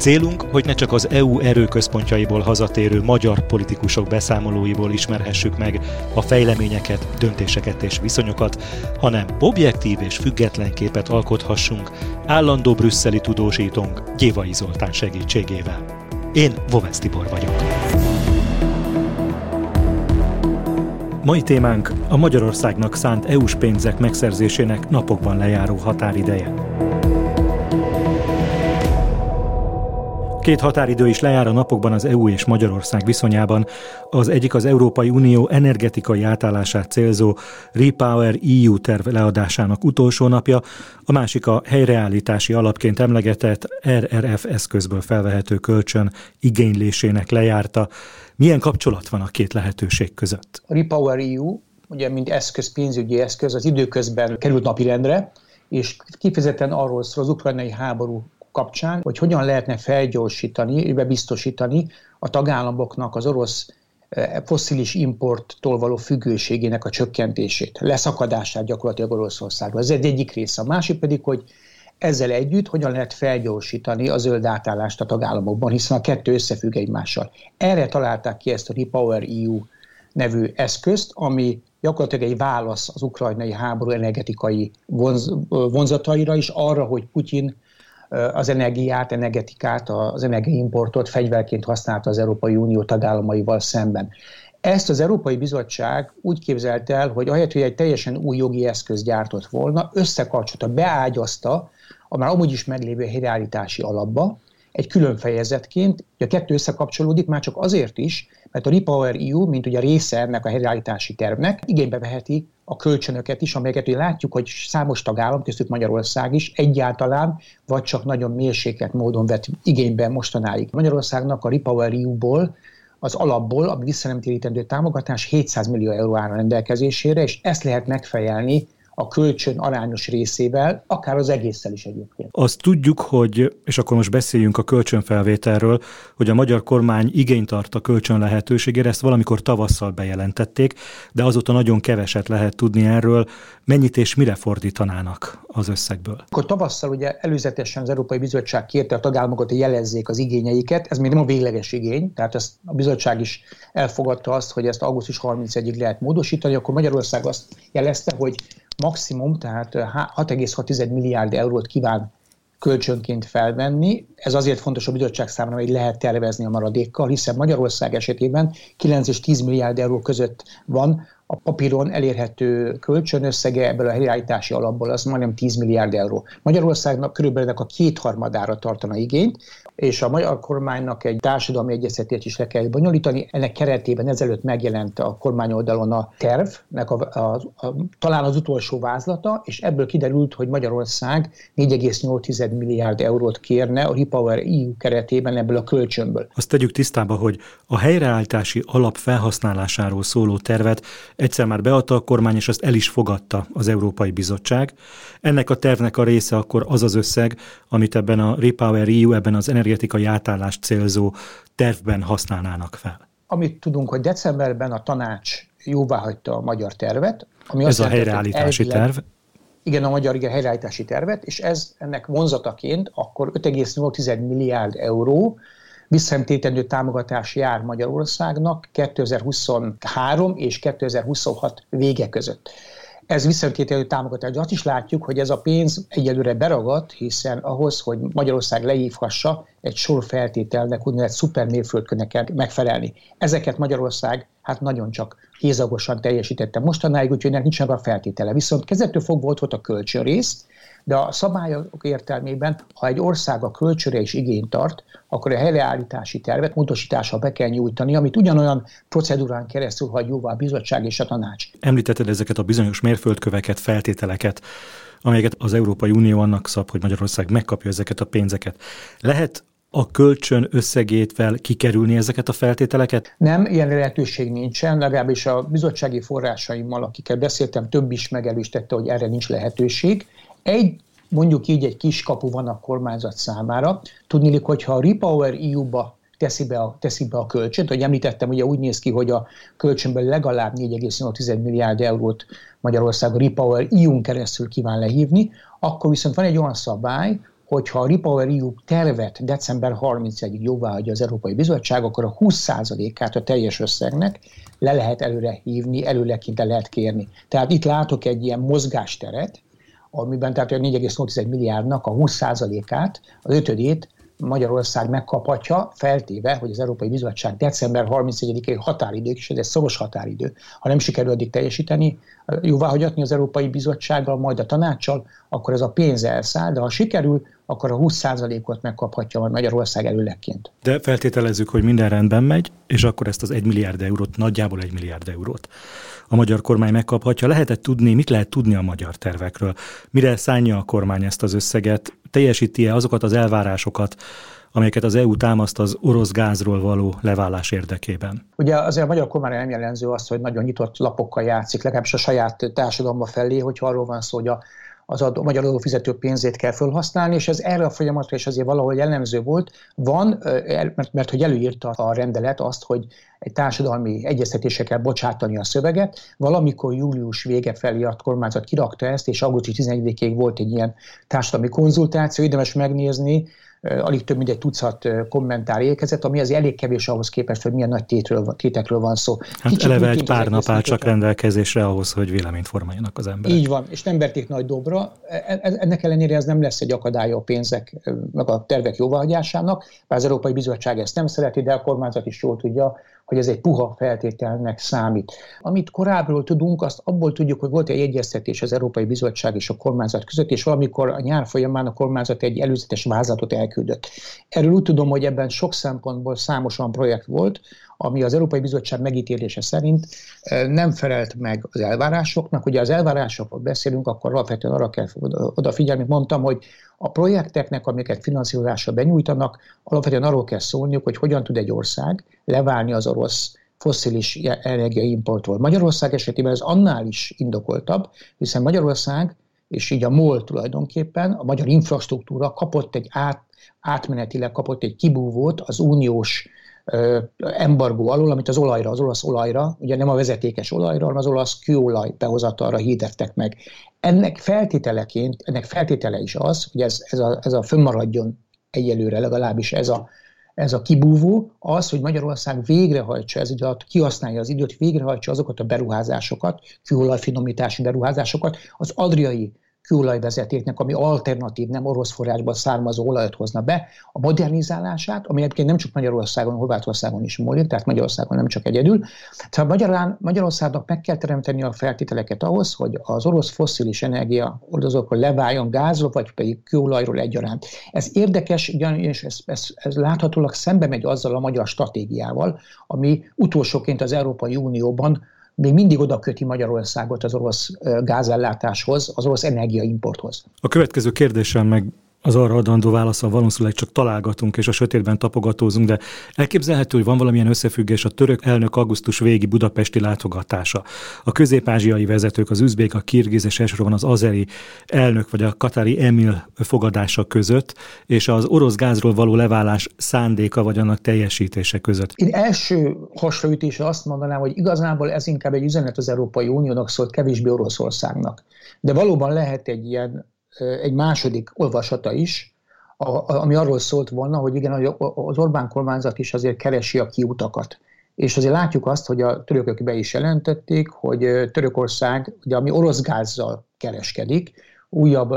Célunk, hogy ne csak az EU erőközpontjaiból hazatérő magyar politikusok beszámolóiból ismerhessük meg a fejleményeket, döntéseket és viszonyokat, hanem objektív és független képet alkothassunk állandó brüsszeli tudósítónk Gyévai Zoltán segítségével. Én Vovesz Tibor vagyok. Mai témánk a Magyarországnak szánt EU-s pénzek megszerzésének napokban lejáró határideje. Két határidő is lejár a napokban az EU és Magyarország viszonyában. Az egyik az Európai Unió energetikai átállását célzó Repower EU terv leadásának utolsó napja, a másik a helyreállítási alapként emlegetett RRF eszközből felvehető kölcsön igénylésének lejárta. Milyen kapcsolat van a két lehetőség között? A Repower EU, ugye mint eszköz, pénzügyi eszköz, az időközben került napirendre, és kifejezetten arról szól az ukrajnai háború kapcsán, hogy hogyan lehetne felgyorsítani, bebiztosítani a tagállamoknak az orosz eh, fosszilis importtól való függőségének a csökkentését, leszakadását gyakorlatilag Oroszországban. Ez egy egyik része. A másik pedig, hogy ezzel együtt hogyan lehet felgyorsítani a zöld átállást a tagállamokban, hiszen a kettő összefügg egymással. Erre találták ki ezt a Repower EU nevű eszközt, ami gyakorlatilag egy válasz az ukrajnai háború energetikai vonz, vonzataira is, arra, hogy Putyin az energiát, energetikát, az energiaimportot fegyverként használta az Európai Unió tagállamaival szemben. Ezt az Európai Bizottság úgy képzelt el, hogy ahelyett, hogy egy teljesen új jogi eszköz gyártott volna, összekapcsolta, beágyazta a már amúgy is meglévő helyreállítási alapba, egy külön fejezetként, hogy a kettő összekapcsolódik már csak azért is, mert a Repower EU, mint ugye része ennek a helyreállítási tervnek, igénybe veheti a kölcsönöket is, amelyeket ugye látjuk, hogy számos tagállam, köztük Magyarország is egyáltalán, vagy csak nagyon mérsékelt módon vett igénybe mostanáig. Magyarországnak a Repower EU-ból az alapból a visszanemtérítendő támogatás 700 millió euró áll rendelkezésére, és ezt lehet megfejelni a kölcsön arányos részével, akár az egésszel is egyébként. Azt tudjuk, hogy, és akkor most beszéljünk a kölcsönfelvételről, hogy a magyar kormány igényt tart a kölcsön lehetőségére, ezt valamikor tavasszal bejelentették, de azóta nagyon keveset lehet tudni erről. Mennyit és mire fordítanának az összegből? Akkor tavasszal ugye előzetesen az Európai Bizottság kérte a tagállamokat, hogy jelezzék az igényeiket. Ez még nem a végleges igény, tehát ezt a bizottság is elfogadta azt, hogy ezt augusztus 31-ig lehet módosítani. Akkor Magyarország azt jelezte, hogy maximum, tehát 6,6 milliárd eurót kíván kölcsönként felvenni. Ez azért fontos a bizottság számára, hogy lehet tervezni a maradékkal, hiszen Magyarország esetében 9 és 10 milliárd euró között van a papíron elérhető kölcsönösszege ebből a helyreállítási alapból az majdnem 10 milliárd euró. Magyarországnak körülbelül ennek a kétharmadára tartana igényt, és a magyar kormánynak egy társadalmi egyeztetést is le kell bonyolítani. Ennek keretében ezelőtt megjelent a kormány oldalon a tervnek a, a, a, talán az utolsó vázlata, és ebből kiderült, hogy Magyarország 4,8 milliárd eurót kérne a Repower EU keretében ebből a kölcsönből. Azt tegyük tisztába, hogy a helyreállítási alap felhasználásáról szóló tervet egyszer már beadta a kormány, és azt el is fogadta az Európai Bizottság. Ennek a tervnek a része akkor az az összeg, amit ebben a Repower EU, ebben az energetikai átállást célzó tervben használnának fel. Amit tudunk, hogy decemberben a tanács jóvá hagyta a magyar tervet. Ami ez a helyreállítási elvileg, terv. Igen, a magyar igen, helyreállítási tervet, és ez ennek vonzataként akkor 5,8 milliárd euró visszanemtétendő támogatás jár Magyarországnak 2023 és 2026 vége között. Ez visszatételő támogatás. Azt is látjuk, hogy ez a pénz egyelőre beragadt, hiszen ahhoz, hogy Magyarország leívhassa, egy sor feltételnek, úgynevezett szupermérföldkönek kell megfelelni. Ezeket Magyarország hát nagyon csak hézagosan teljesítette mostanáig, úgyhogy ennek nincsenek a feltétele. Viszont kezdettől fogva volt, volt a kölcsönrész, de a szabályok értelmében, ha egy ország a kölcsöre is igényt tart, akkor a helyreállítási tervet módosítással be kell nyújtani, amit ugyanolyan procedúrán keresztül hagy jóvá a bizottság és a tanács. Említetted ezeket a bizonyos mérföldköveket, feltételeket, amelyeket az Európai Unió annak szab, hogy Magyarország megkapja ezeket a pénzeket. Lehet a kölcsön összegétvel kikerülni ezeket a feltételeket? Nem, ilyen lehetőség nincsen, legalábbis a bizottsági forrásaimmal, akikkel beszéltem, több is megelősítette, hogy erre nincs lehetőség. Egy mondjuk így egy kis kapu van a kormányzat számára. Tudni, hogyha a Repower EU-ba teszi be a, teszi be a kölcsönt. Hogy említettem, ugye úgy néz ki, hogy a kölcsönből legalább 4,8 milliárd eurót Magyarország a Repower EU-n keresztül kíván lehívni, akkor viszont van egy olyan szabály, hogyha a Repower EU tervet december 31-ig jóvá hagyja az Európai Bizottság, akkor a 20%-át a teljes összegnek le lehet előre hívni, előlekinte lehet kérni. Tehát itt látok egy ilyen mozgásteret, amiben tehát a 4,8 milliárdnak a 20%-át, az ötödét Magyarország megkaphatja, feltéve, hogy az Európai Bizottság december 31-i határidők, és ez egy szoros határidő, ha nem sikerül addig teljesíteni, jóváhagyatni az Európai Bizottsággal, majd a tanácssal, akkor ez a pénz elszáll, de ha sikerül, akkor a 20%-ot megkaphatja majd Magyarország előlekként. De feltételezzük, hogy minden rendben megy, és akkor ezt az 1 milliárd eurót, nagyjából 1 milliárd eurót a magyar kormány megkaphatja. Lehetett tudni, mit lehet tudni a magyar tervekről? Mire szánja a kormány ezt az összeget? Teljesíti-e azokat az elvárásokat, amelyeket az EU támaszt az orosz gázról való leválás érdekében. Ugye azért a magyar kormány nem jellemző azt, hogy nagyon nyitott lapokkal játszik, legalábbis a saját társadalma felé, hogyha arról van szó, hogy a az adó, magyar adófizető pénzét kell felhasználni, és ez erre a folyamatra is azért valahol jellemző volt. Van, mert, mert hogy előírta a rendelet azt, hogy egy társadalmi egyeztetése kell bocsátani a szöveget. Valamikor július vége felé a kormányzat kirakta ezt, és augusztus 11-ig volt egy ilyen társadalmi konzultáció, érdemes megnézni, alig több mint egy tucat kommentár érkezett, ami az elég kevés ahhoz képest, hogy milyen nagy tétről, tétekről van szó. Hát Kicsit eleve egy pár nap áll csak rendelkezésre ahhoz, hogy véleményt formáljanak az emberek. Így van, és nem verték nagy dobra. E, e, ennek ellenére ez nem lesz egy akadálya a pénzek, meg a tervek jóváhagyásának, bár az Európai Bizottság ezt nem szereti, de a kormányzat is jól tudja, hogy ez egy puha feltételnek számít. Amit korábbról tudunk, azt abból tudjuk, hogy volt egy egyeztetés az Európai Bizottság és a kormányzat között, és valamikor a nyár folyamán a kormányzat egy előzetes vázatot elküldött. Erről úgy tudom, hogy ebben sok szempontból számos olyan projekt volt, ami az Európai Bizottság megítélése szerint nem felelt meg az elvárásoknak. Ugye az elvárásokról beszélünk, akkor alapvetően arra kell odafigyelni, mondtam, hogy a projekteknek, amiket finanszírozásra benyújtanak, alapvetően arról kell szólniuk, hogy hogyan tud egy ország leválni az orosz foszilis energiaimportról. Magyarország esetében ez annál is indokoltabb, hiszen Magyarország, és így a MOL tulajdonképpen, a magyar infrastruktúra kapott egy át, átmenetileg kapott egy kibúvót az uniós embargó alól, amit az olajra, az olasz olajra, ugye nem a vezetékes olajra, hanem az olasz kőolaj behozatalra hirdettek meg. Ennek feltételeként, ennek feltétele is az, hogy ez, ez, a, ez a fönnmaradjon egyelőre legalábbis ez a, ez a kibúvó, az, hogy Magyarország végrehajtsa ez időt, kihasználja az időt, végrehajtsa azokat a beruházásokat, kőolajfinomítási beruházásokat, az adriai kőolajvezetéknek, ami alternatív, nem orosz forrásból származó olajat hozna be, a modernizálását, ami egyébként nem csak Magyarországon, Horvátországon is múlik, tehát Magyarországon nem csak egyedül. Tehát Magyarországnak meg kell teremteni a feltételeket ahhoz, hogy az orosz fosszilis energia oldozókról leváljon gázról, vagy pedig kőolajról egyaránt. Ez érdekes, ugyanis ez, ez, ez láthatólag szembe megy azzal a magyar stratégiával, ami utolsóként az Európai Unióban még mindig oda köti Magyarországot az orosz gázellátáshoz, az orosz energiaimporthoz. A következő kérdésem meg az arra adandó válasza valószínűleg csak találgatunk és a sötétben tapogatózunk, de elképzelhető, hogy van valamilyen összefüggés a török elnök augusztus végi budapesti látogatása. A közép-ázsiai vezetők, az üzbék, a kirgiz és elsősorban az azeri elnök vagy a katari emil fogadása között, és az orosz gázról való leválás szándéka vagy annak teljesítése között. Én első hasraütésre azt mondanám, hogy igazából ez inkább egy üzenet az Európai Uniónak szólt kevésbé Oroszországnak. De valóban lehet egy ilyen egy második olvasata is, ami arról szólt volna, hogy igen, az Orbán kormányzat is azért keresi a kiutakat. És azért látjuk azt, hogy a törökök be is jelentették, hogy Törökország, ugye, ami orosz gázzal kereskedik, újabb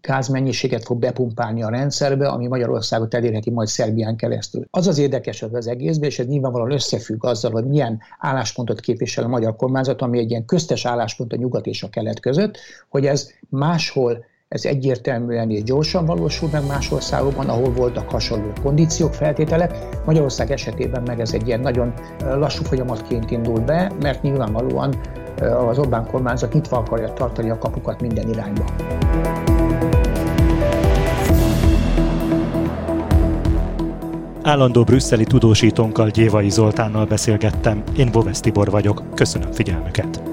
gázmennyiséget fog bepumpálni a rendszerbe, ami Magyarországot elérheti majd Szerbián keresztül. Az az érdekes az egészben, és ez nyilvánvalóan összefügg azzal, hogy milyen álláspontot képvisel a magyar kormányzat, ami egy ilyen köztes álláspont a nyugat és a kelet között, hogy ez máshol ez egyértelműen és gyorsan valósul meg más országokban, ahol voltak hasonló kondíciók, feltételek. Magyarország esetében meg ez egy ilyen nagyon lassú folyamatként indul be, mert nyilvánvalóan az Orbán kormányzat nyitva akarja tartani a kapukat minden irányba. Állandó brüsszeli tudósítónkkal Gyévai Zoltánnal beszélgettem. Én Boves Tibor vagyok. Köszönöm figyelmüket!